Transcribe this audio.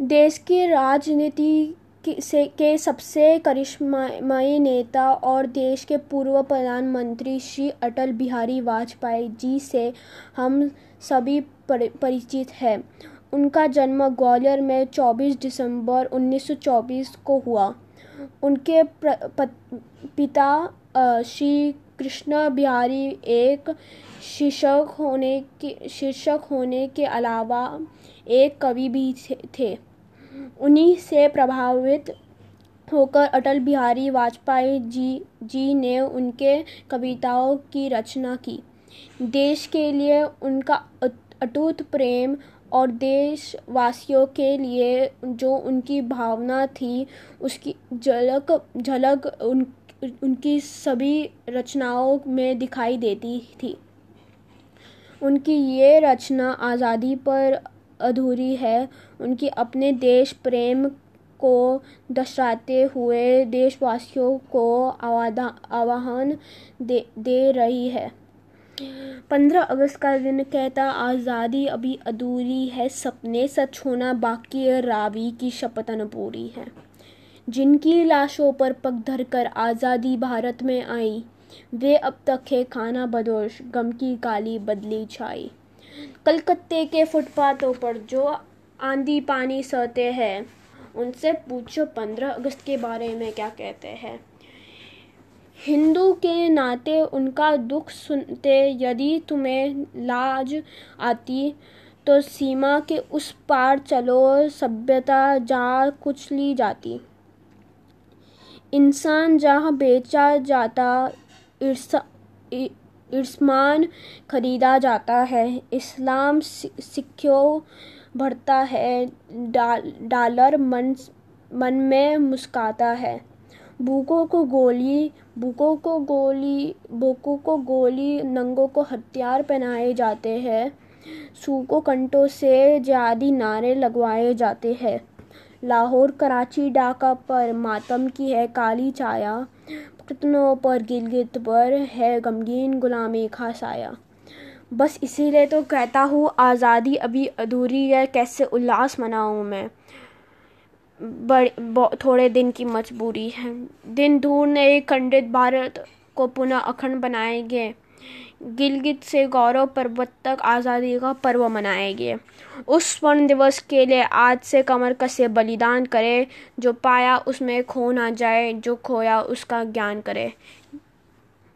देश की राजनीति से, के सबसे करिश्माई नेता और देश के पूर्व प्रधानमंत्री श्री अटल बिहारी वाजपेयी जी से हम सभी परिचित हैं। उनका जन्म ग्वालियर में 24 दिसंबर 1924 को हुआ। उनके पिता श्री कृष्ण बिहारी एक शिक्षक होने के शिक्षक होने के अलावा एक कवि भी थे उन्हीं से प्रभावित होकर अटल बिहारी वाजपेयी जी जी ने उनके कविताओं की रचना की। देश के लिए उनका अटूट प्रेम और देशवासियों के लिए जो उनकी भावना थी, उसकी झलक झलक उन उनकी सभी रचनाओं में दिखाई देती थी। उनकी ये रचना आज़ादी पर अधूरी है। उनकी अपने देश प्रेम को दर्शाते हुए देशवासियों को आह्वान दे दे रही है। पंद्रह अगस्त का दिन कहता, आज़ादी अभी अधूरी है, सपने सच होना बाकी रावी की शपथ अनपूरी है। जिनकी लाशों पर पग धर कर आज़ादी भारत में आई, वे अब तक है खाना बदोश, गम की काली बदली छाई। कलकत्ते के फुटपाथों पर जो आंधी पानी सहते हैं, उनसे पूछो पंद्रह अगस्त के बारे में क्या कहते हैं। हिंदू के नाते उनका दुख सुनते यदि तुम्हें लाज आती तो सीमा के उस पार चलो, सभ्यता जहाँ कुचली जाती। इंसान जहाँ बेचा जाता इर्समान खरीदा जाता है। इस्लाम सिक्यों बढ़ता है डॉलर मन मन में मुस्काता है। भूखों को गोली भूखों को गोली भूखों को गोली, नंगों को हथियार पहनाए जाते हैं। सूखों कंटों से जादी नारे लगवाए जाते हैं। लाहौर, कराची ढाका पर मातम की है काली छाया। कितनों पर गिलगित पर है गमगीन गुलामी का साया। बस इसीलिए तो कहता हूँ, आज़ादी अभी अधूरी है, कैसे उल्लास मनाऊँ मैं? बड़ थोड़े दिन की मजबूरी है। दिन दूर ने खंडित भारत को पुनः अखंड बनाएँगे। गिलगित से गौरव पर्वत तक आज़ादी का पर्व मनाएँगे। उस स्वर्ण दिवस के लिए आज से कमर कसे बलिदान करें, जो पाया उसमें खो ना जाए, जो खोया उसका ज्ञान करे।